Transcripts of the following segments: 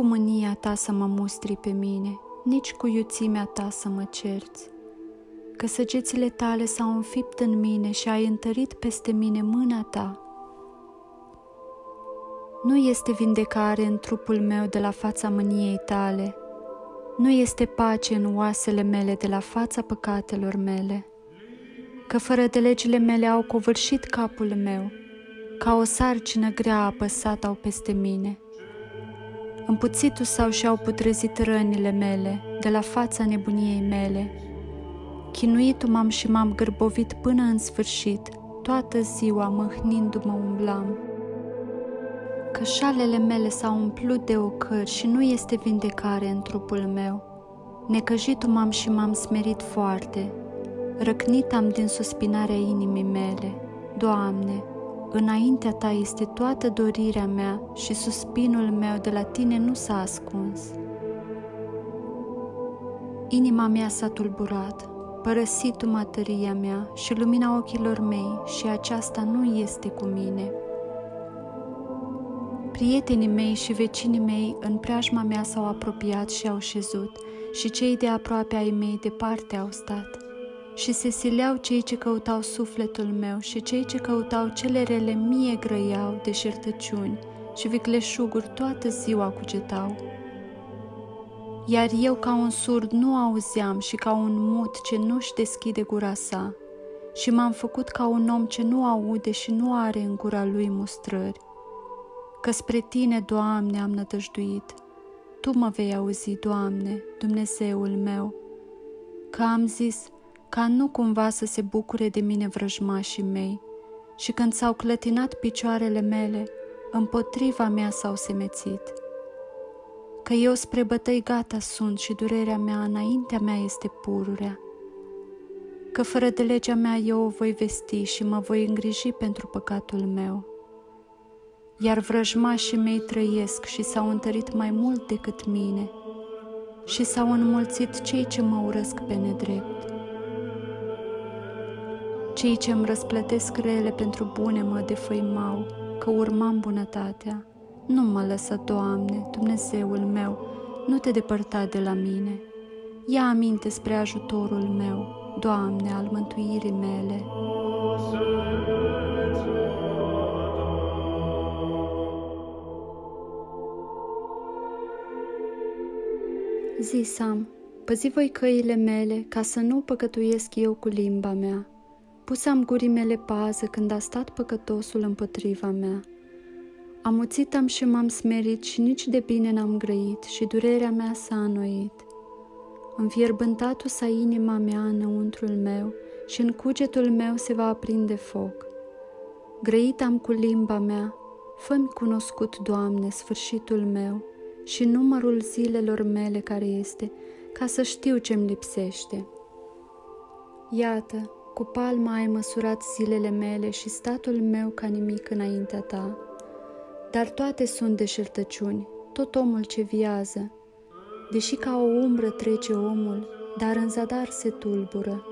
cu mânia ta să mă mustri pe mine, nici cu iuțimea ta să mă cerți. Că săgețile tale s-au înfipt în mine și ai întărit peste mine mâna ta. Nu este vindecare în trupul meu de la fața mâniei tale, nu este pace în oasele mele de la fața păcatelor mele, că fără de legile mele au covârșit capul meu, ca o sarcină grea apăsat au peste mine. Împuțitul sau și-au putrezit rănile mele de la fața nebuniei mele. Chinuitul m-am și m-am gârbovit până în sfârșit, toată ziua măhnindu-mă umblam. Cășalele mele s-au umplut de ocări și nu este vindecare în trupul meu. Necăjitul m-am și m-am smerit foarte. Răcnit am din suspinarea inimii mele. Doamne, înaintea Ta este toată dorirea mea și suspinul meu de la Tine nu s-a ascuns. Inima mea s-a tulburat, părăsit-mă tăria mea și lumina ochilor mei și aceasta nu este cu mine. Prietenii mei și vecinii mei în preajma mea s-au apropiat și au șezut, și cei de aproape ai mei departe au stat. Și se sileau cei ce căutau sufletul meu și cei ce căutau cele rele mie grăiau de șertăciuni și vicleșuguri toată ziua cugetau. Iar eu ca un surd nu auzeam și ca un mut ce nu-și deschide gura sa, și m-am făcut ca un om ce nu aude și nu are în gura lui mustrări că spre Tine, Doamne, am nădăjduit. Tu mă vei auzi, Doamne, Dumnezeul meu, că am zis ca nu cumva să se bucure de mine vrăjmașii mei și când s-au clătinat picioarele mele, împotriva mea s-au semețit. Că eu spre bătăi gata sunt și durerea mea înaintea mea este pururea. Că fără de legea mea eu o voi vesti și mă voi îngriji pentru păcatul meu iar vrăjmașii mei trăiesc și s-au întărit mai mult decât mine și s-au înmulțit cei ce mă urăsc pe nedrept. Cei ce îmi răsplătesc rele pentru bune mă defăimau, că urmam bunătatea. Nu mă lăsa, Doamne, Dumnezeul meu, nu te depărta de la mine. Ia aminte spre ajutorul meu, Doamne, al mântuirii mele. Zisam, păzi voi căile mele ca să nu păcătuiesc eu cu limba mea. Pusam gurii mele pază când a stat păcătosul împotriva mea. Amuțit am și m-am smerit și nici de bine n-am grăit și durerea mea s-a înnoit. Înfierbântatul sa inima mea înăuntrul meu și în cugetul meu se va aprinde foc. Grăit am cu limba mea, fă cunoscut, Doamne, sfârșitul meu, și numărul zilelor mele care este, ca să știu ce-mi lipsește. Iată, cu palma ai măsurat zilele mele și statul meu ca nimic înaintea ta. Dar toate sunt deșertăciuni, tot omul ce viază. Deși ca o umbră trece omul, dar în zadar se tulbură.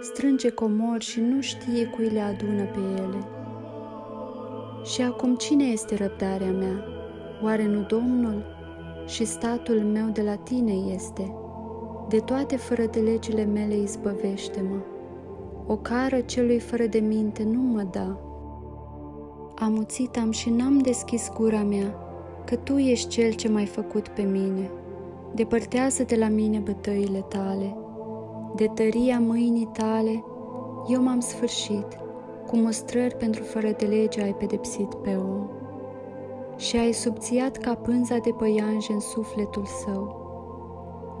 Strânge comori și nu știe cui le adună pe ele. Și acum cine este răbdarea mea? Oare nu Domnul? și statul meu de la tine este. De toate fără de legile mele izbăvește-mă. O cară celui fără de minte nu mă da. Amuțit am și n-am deschis gura mea, că Tu ești Cel ce m-ai făcut pe mine. Depărtează de la mine bătăile Tale. De tăria mâinii Tale, eu m-am sfârșit, cu mustrări pentru fără de lege ai pedepsit pe om și ai subțiat ca pânza de păianj în sufletul său,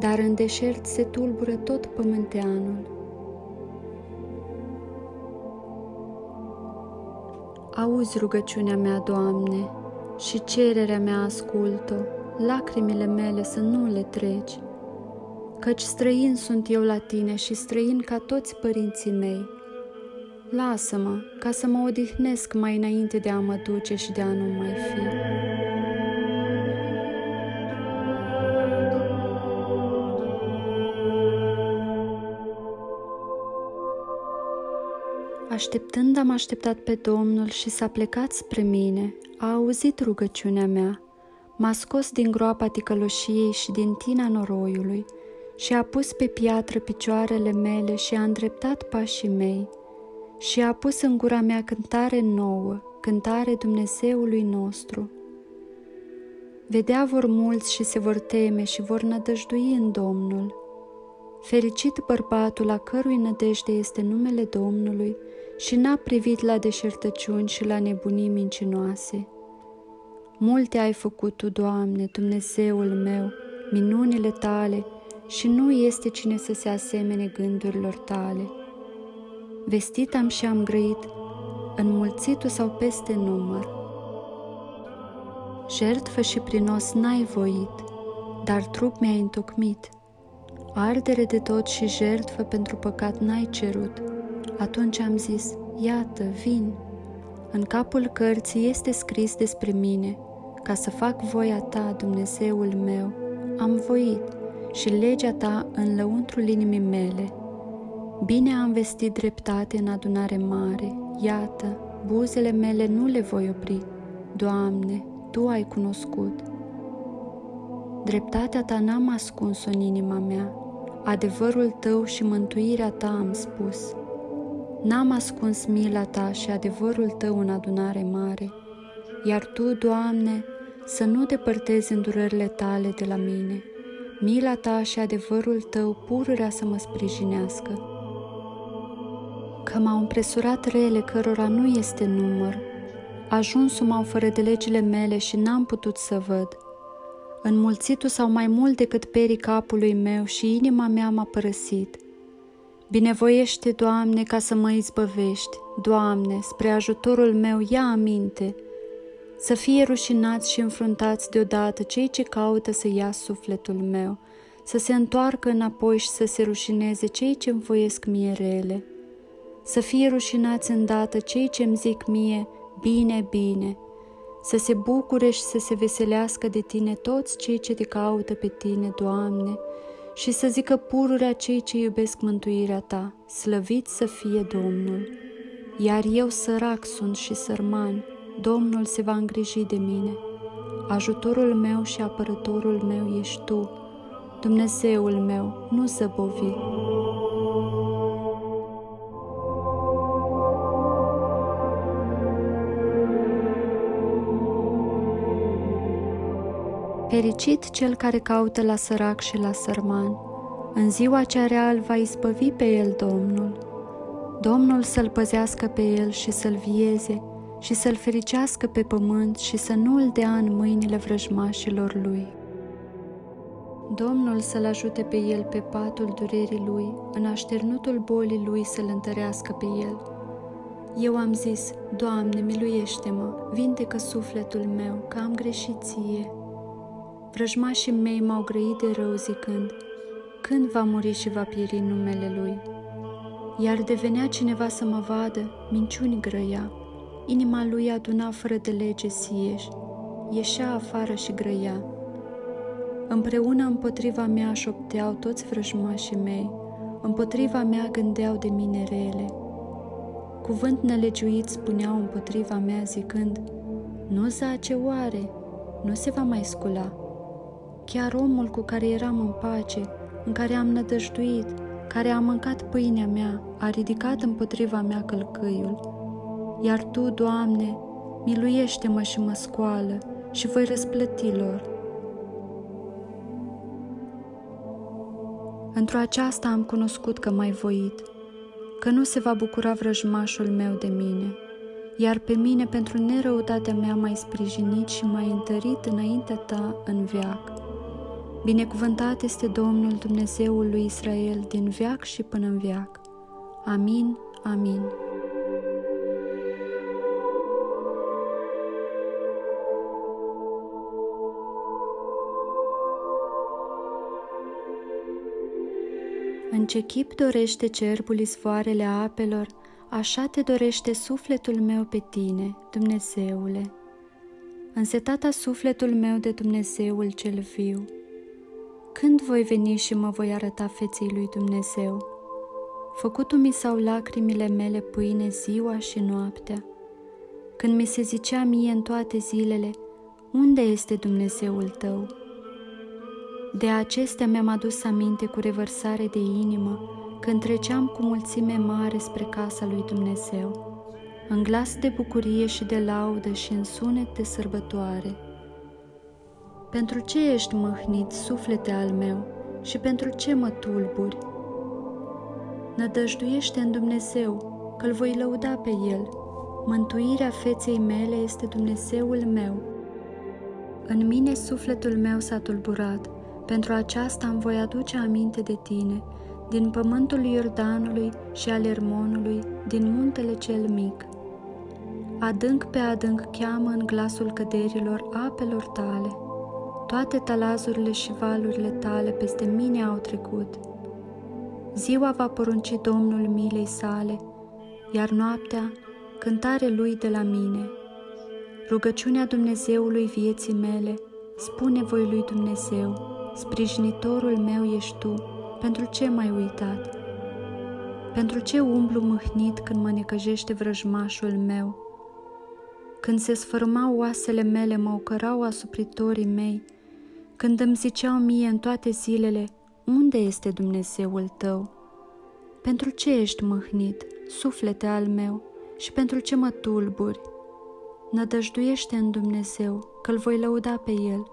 dar în deșert se tulbură tot pământeanul. Auzi rugăciunea mea, Doamne, și cererea mea ascultă, lacrimile mele să nu le treci, căci străin sunt eu la Tine și străin ca toți părinții mei, Lasă-mă ca să mă odihnesc mai înainte de a mă duce și de a nu mai fi. Așteptând am așteptat pe Domnul și s-a plecat spre mine, a auzit rugăciunea mea, M-a scos din groapa ticăloșiei și din tina noroiului și a pus pe piatră picioarele mele și a îndreptat pașii mei și a pus în gura mea cântare nouă, cântare Dumnezeului nostru. Vedea vor mulți și se vor teme și vor nădăjdui în Domnul. Fericit bărbatul la cărui nădejde este numele Domnului și n-a privit la deșertăciuni și la nebunii mincinoase. Multe ai făcut Tu, Doamne, Dumnezeul meu, minunile Tale, și nu este cine să se asemene gândurilor Tale. Vestit am și am grăit, înmulțitul sau peste număr. Jertfă și prinos n-ai voit, dar trup mi-ai întocmit. Ardere de tot și jertfă pentru păcat n-ai cerut. Atunci am zis, iată, vin. În capul cărții este scris despre mine, ca să fac voia ta, Dumnezeul meu. Am voit și legea ta în lăuntrul inimii mele. Bine am vestit dreptate în adunare mare, iată, buzele mele nu le voi opri. Doamne, Tu ai cunoscut. Dreptatea Ta n-am ascuns în inima mea, adevărul Tău și mântuirea Ta am spus. N-am ascuns mila Ta și adevărul Tău în adunare mare, iar Tu, Doamne, să nu depărtezi îndurările Tale de la mine. Mila Ta și adevărul Tău pururea să mă sprijinească că m-au împresurat rele cărora nu este număr. Ajunsul m-au fără de legile mele și n-am putut să văd. Înmulțitul sau mai mult decât perii capului meu și inima mea m-a părăsit. Binevoiește, Doamne, ca să mă izbăvești. Doamne, spre ajutorul meu, ia aminte. Să fie rușinați și înfruntați deodată cei ce caută să ia sufletul meu, să se întoarcă înapoi și să se rușineze cei ce-mi voiesc mie rele să fie rușinați îndată cei ce-mi zic mie, bine, bine, să se bucure și să se veselească de tine toți cei ce te caută pe tine, Doamne, și să zică pururea cei ce iubesc mântuirea ta, slăvit să fie Domnul. Iar eu sărac sunt și sărman, Domnul se va îngriji de mine. Ajutorul meu și apărătorul meu ești Tu, Dumnezeul meu, nu zăbovi. Fericit cel care caută la sărac și la sărman. În ziua cea rea îl va izbăvi pe el Domnul. Domnul să-l păzească pe el și să-l vieze și să-l fericească pe pământ și să nu îl dea în mâinile vrăjmașilor lui. Domnul să-l ajute pe el pe patul durerii lui, în așternutul bolii lui să-l întărească pe el. Eu am zis, Doamne, miluiește-mă, vindecă sufletul meu, că am greșit ție. Vrăjmașii mei m-au grăit de rău zicând, când va muri și va pieri numele Lui? Iar devenea cineva să mă vadă, minciuni grăia, inima lui aduna fără de lege sieși, ieșea afară și grăia. Împreună împotriva mea șopteau toți vrăjmașii mei, împotriva mea gândeau de mine rele. Cuvânt nelegiuit spuneau împotriva mea zicând, nu zace oare, nu se va mai scula, chiar omul cu care eram în pace, în care am nădăjduit, care a mâncat pâinea mea, a ridicat împotriva mea călcâiul. Iar Tu, Doamne, miluiește-mă și mă scoală și voi răsplăti lor. Într-o aceasta am cunoscut că m-ai voit, că nu se va bucura vrăjmașul meu de mine, iar pe mine pentru nerăutatea mea m-ai sprijinit și m-ai întărit înaintea ta în veac. Binecuvântat este Domnul Dumnezeul lui Israel din veac și până în veac. Amin, amin. În ce chip dorește cerbul izvoarele apelor, așa te dorește sufletul meu pe tine, Dumnezeule. Însetata sufletul meu de Dumnezeul cel viu, când voi veni și mă voi arăta feței lui Dumnezeu? Făcutul mi sau lacrimile mele pâine ziua și noaptea. Când mi se zicea mie în toate zilele, unde este Dumnezeul tău? De acestea mi-am adus aminte cu revărsare de inimă când treceam cu mulțime mare spre casa lui Dumnezeu, în glas de bucurie și de laudă și în sunet de sărbătoare. Pentru ce ești măhnit, suflete al meu, și pentru ce mă tulburi? Nădăjduiește în Dumnezeu, că-L voi lăuda pe El. Mântuirea feței mele este Dumnezeul meu. În mine sufletul meu s-a tulburat, pentru aceasta îmi voi aduce aminte de tine, din pământul Iordanului și al Ermonului, din muntele cel mic. Adânc pe adânc cheamă în glasul căderilor apelor tale. Toate talazurile și valurile tale peste mine au trecut. Ziua va porunci Domnul milei sale, iar noaptea cântare lui de la mine. Rugăciunea Dumnezeului vieții mele, spune voi lui Dumnezeu, sprijinitorul meu ești tu, pentru ce m-ai uitat? Pentru ce umblu mâhnit când mă necăjește vrăjmașul meu? Când se sfârmau oasele mele, mă ocărau asupritorii mei, când îmi ziceau mie în toate zilele, unde este Dumnezeul tău? Pentru ce ești mâhnit, suflete al meu, și pentru ce mă tulburi? Nădăjduiește în Dumnezeu, că-L voi lăuda pe El.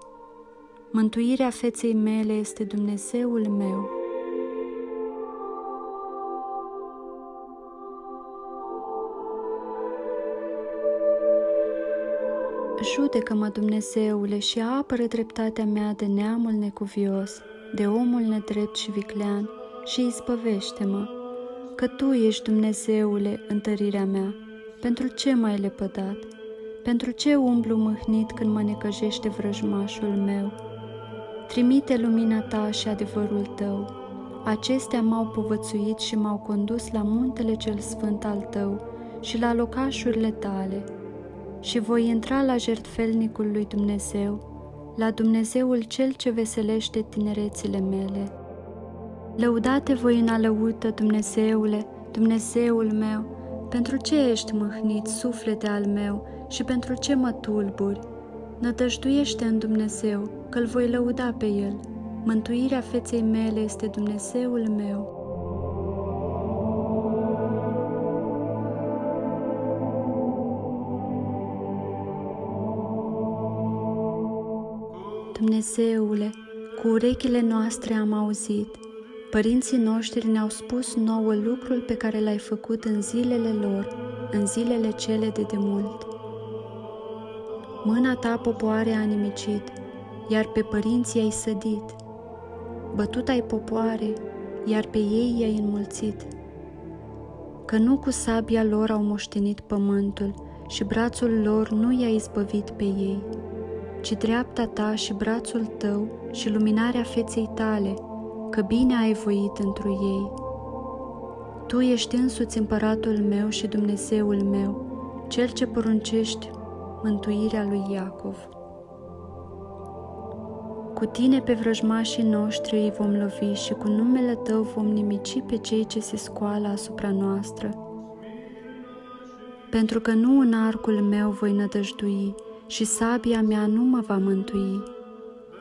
Mântuirea feței mele este Dumnezeul meu. Judecă-mă, Dumnezeule, și apără dreptatea mea de neamul necuvios, de omul nedrept și viclean, și izbăvește-mă, că Tu ești, Dumnezeule, întărirea mea. Pentru ce m-ai lepădat? Pentru ce umblu mâhnit când mă necăjește vrăjmașul meu? Trimite lumina Ta și adevărul Tău. Acestea m-au povățuit și m-au condus la muntele cel sfânt al Tău și la locașurile Tale, și voi intra la jertfelnicul lui Dumnezeu, la Dumnezeul Cel ce veselește tinerețile mele. Lăudate voi în alăută, Dumnezeule, Dumnezeul meu, pentru ce ești mâhnit, suflete al meu, și pentru ce mă tulburi? Nădăjduiește în Dumnezeu, că-L voi lăuda pe El. Mântuirea feței mele este Dumnezeul meu. Dumnezeule, cu urechile noastre am auzit. Părinții noștri ne-au spus nouă lucrul pe care l-ai făcut în zilele lor, în zilele cele de demult. Mâna ta popoare a nimicit, iar pe părinții ai sădit. Bătut ai popoare, iar pe ei i-ai înmulțit. Că nu cu sabia lor au moștenit pământul și brațul lor nu i-a izbăvit pe ei ci dreapta ta și brațul tău și luminarea feței tale, că bine ai voit întru ei. Tu ești însuți împăratul meu și Dumnezeul meu, cel ce poruncești mântuirea lui Iacov. Cu tine pe vrăjmașii noștri îi vom lovi și cu numele tău vom nimici pe cei ce se scoală asupra noastră. Pentru că nu în arcul meu voi nădăjdui, și sabia mea nu mă va mântui,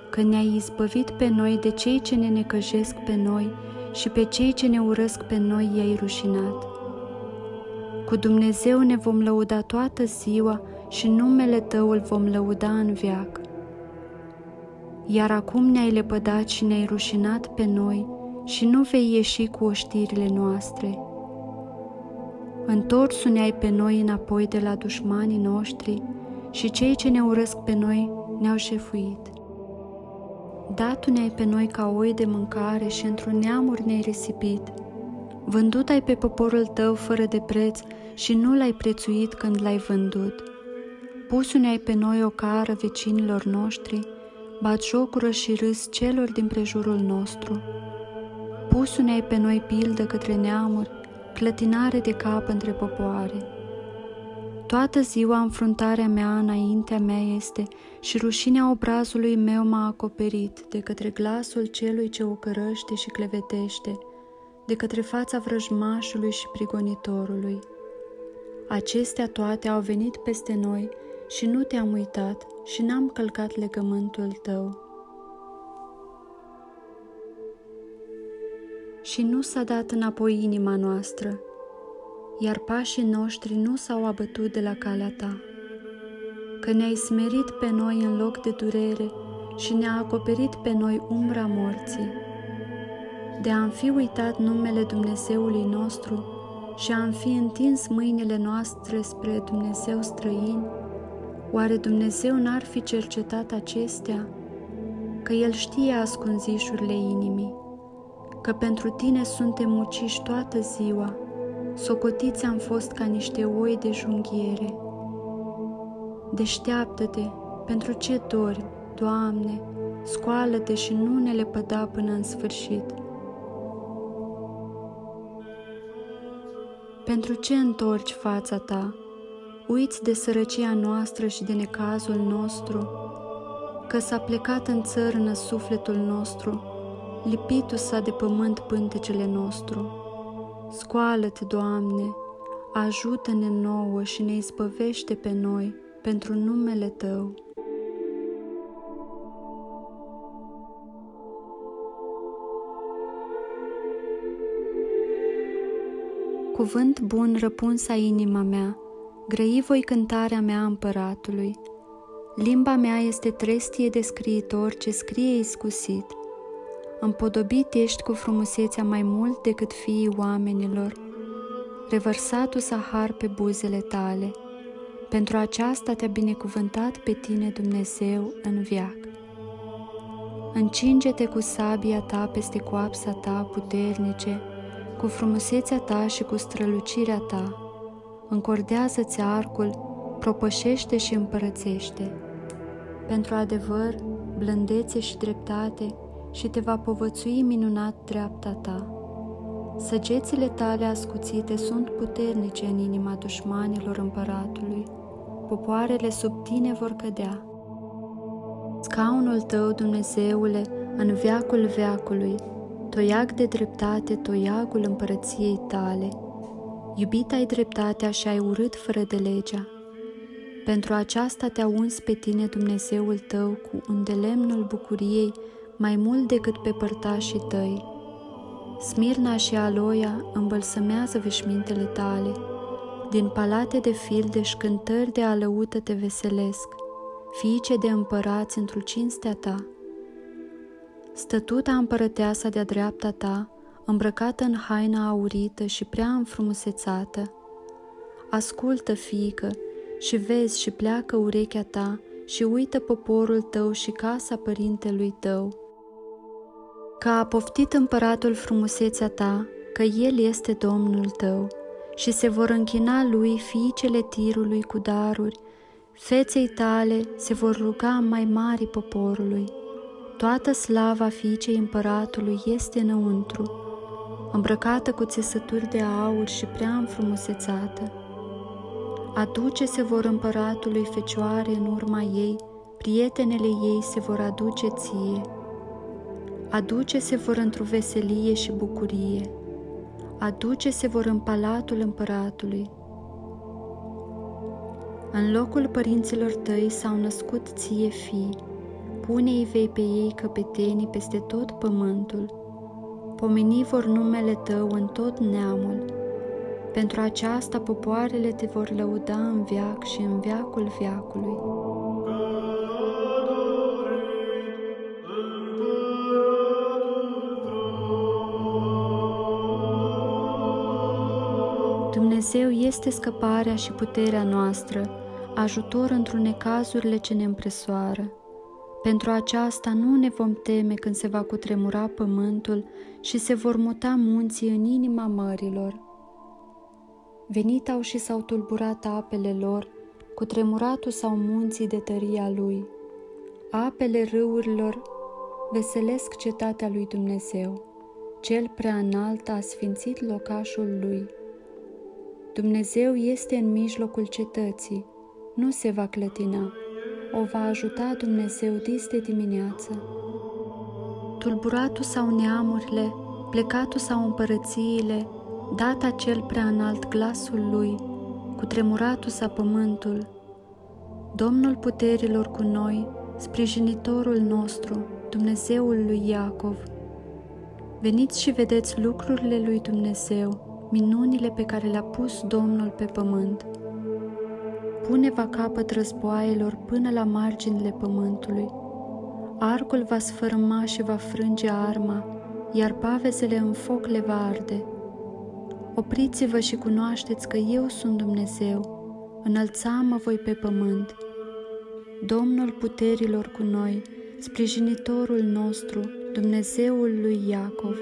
că ne-ai izbăvit pe noi de cei ce ne necăjesc pe noi și pe cei ce ne urăsc pe noi i-ai rușinat. Cu Dumnezeu ne vom lăuda toată ziua și numele Tău îl vom lăuda în veac. Iar acum ne-ai lepădat și ne-ai rușinat pe noi și nu vei ieși cu oștirile noastre. Întorsu-ne-ai pe noi înapoi de la dușmanii noștri și cei ce ne urăsc pe noi ne-au șefuit. Datu ne-ai pe noi ca oi de mâncare și într-un neamuri ne-ai risipit. Vândut ai pe poporul tău fără de preț și nu l-ai prețuit când l-ai vândut. Pusu ne-ai pe noi o cară vecinilor noștri, bat jocură și râs celor din prejurul nostru. Pusu ne-ai pe noi pildă către neamuri, clătinare de cap între popoare. Toată ziua înfruntarea mea înaintea mea este și rușinea obrazului meu m-a acoperit de către glasul celui ce o cărăște și clevetește, de către fața vrăjmașului și prigonitorului. Acestea toate au venit peste noi și nu te-am uitat și n-am călcat legământul tău. Și nu s-a dat înapoi inima noastră, iar pașii noștri nu s-au abătut de la calea ta, că ne-ai smerit pe noi în loc de durere și ne-a acoperit pe noi umbra morții. De a fi uitat numele Dumnezeului nostru și a fi întins mâinile noastre spre Dumnezeu străin, oare Dumnezeu n-ar fi cercetat acestea? Că El știe ascunzișurile inimii, că pentru Tine suntem uciși toată ziua, socotiți am fost ca niște oi de junghiere. Deșteaptă-te, pentru ce dormi, Doamne, scoală-te și nu ne lepăda până în sfârșit. Pentru ce întorci fața ta? Uiți de sărăcia noastră și de necazul nostru, că s-a plecat în țărână sufletul nostru, lipitul s-a de pământ pântecele nostru. Scoală-te, Doamne, ajută-ne nouă și ne izbăvește pe noi pentru numele Tău. Cuvânt bun răpunsa inima mea, grăi voi cântarea mea împăratului. Limba mea este trestie de scriitor ce scrie iscusit. Împodobit ești cu frumusețea mai mult decât fiii oamenilor. Revărsatul sahar pe buzele tale. Pentru aceasta te-a binecuvântat pe tine Dumnezeu în viac. Încinge-te cu sabia ta peste coapsa ta puternice, cu frumusețea ta și cu strălucirea ta, încordează-ți arcul, propășește și împărățește. Pentru adevăr, blândețe și dreptate și te va povățui minunat dreapta ta. Săgețile tale ascuțite sunt puternice în inima dușmanilor împăratului, popoarele sub tine vor cădea. Scaunul tău, Dumnezeule, în veacul veacului, toiag de dreptate, toiagul împărăției tale. Iubit ai dreptatea și ai urât fără de legea. Pentru aceasta te-a uns pe tine Dumnezeul tău cu un delemnul bucuriei mai mult decât pe părtașii tăi. Smirna și Aloia îmbălsămează veșmintele tale, din palate de fildeș cântări de alăută te veselesc, fiice de împărați într-o cinstea ta. Stătuta împărăteasa de-a dreapta ta, îmbrăcată în haina aurită și prea înfrumusețată. Ascultă, fiică, și vezi și pleacă urechea ta și uită poporul tău și casa părintelui tău. Că a poftit împăratul frumusețea ta, că el este Domnul tău, și se vor închina lui fiicele tirului cu daruri, feței tale se vor ruga mai mari poporului Toată slava fiicei împăratului este înăuntru, îmbrăcată cu țesături de aur și prea înfrumusețată. Aduce se vor împăratului fecioare în urma ei, prietenele ei se vor aduce ție. Aduce se vor într-o veselie și bucurie. Aduce se vor în palatul împăratului. În locul părinților tăi s-au născut ție fii, pune-i vei pe ei căpetenii peste tot pământul, pomeni vor numele tău în tot neamul. Pentru aceasta popoarele te vor lăuda în viac și în viacul viacului. Dumnezeu este scăparea și puterea noastră, ajutor într-un necazurile ce ne împresoară. Pentru aceasta nu ne vom teme când se va cutremura pământul și se vor muta munții în inima mărilor. Venit au și s-au tulburat apele lor, cu tremuratul sau munții de tăria lui. Apele râurilor veselesc cetatea lui Dumnezeu. Cel prea înalt a sfințit locașul lui. Dumnezeu este în mijlocul cetății, nu se va clătina o va ajuta Dumnezeu dis de dimineață. Tulburatul sau neamurile, plecatul sau împărățiile, data cel prea înalt glasul lui, cu tremuratul sa pământul. Domnul puterilor cu noi, sprijinitorul nostru, Dumnezeul lui Iacov. Veniți și vedeți lucrurile lui Dumnezeu, minunile pe care le-a pus Domnul pe pământ. Pune va capăt războaielor până la marginile pământului. Arcul va sfârma și va frânge arma, iar pavezele în foc le va arde. Opriți-vă și cunoașteți că eu sunt Dumnezeu, înălța-mă voi pe pământ. Domnul puterilor cu noi, sprijinitorul nostru, Dumnezeul lui Iacov.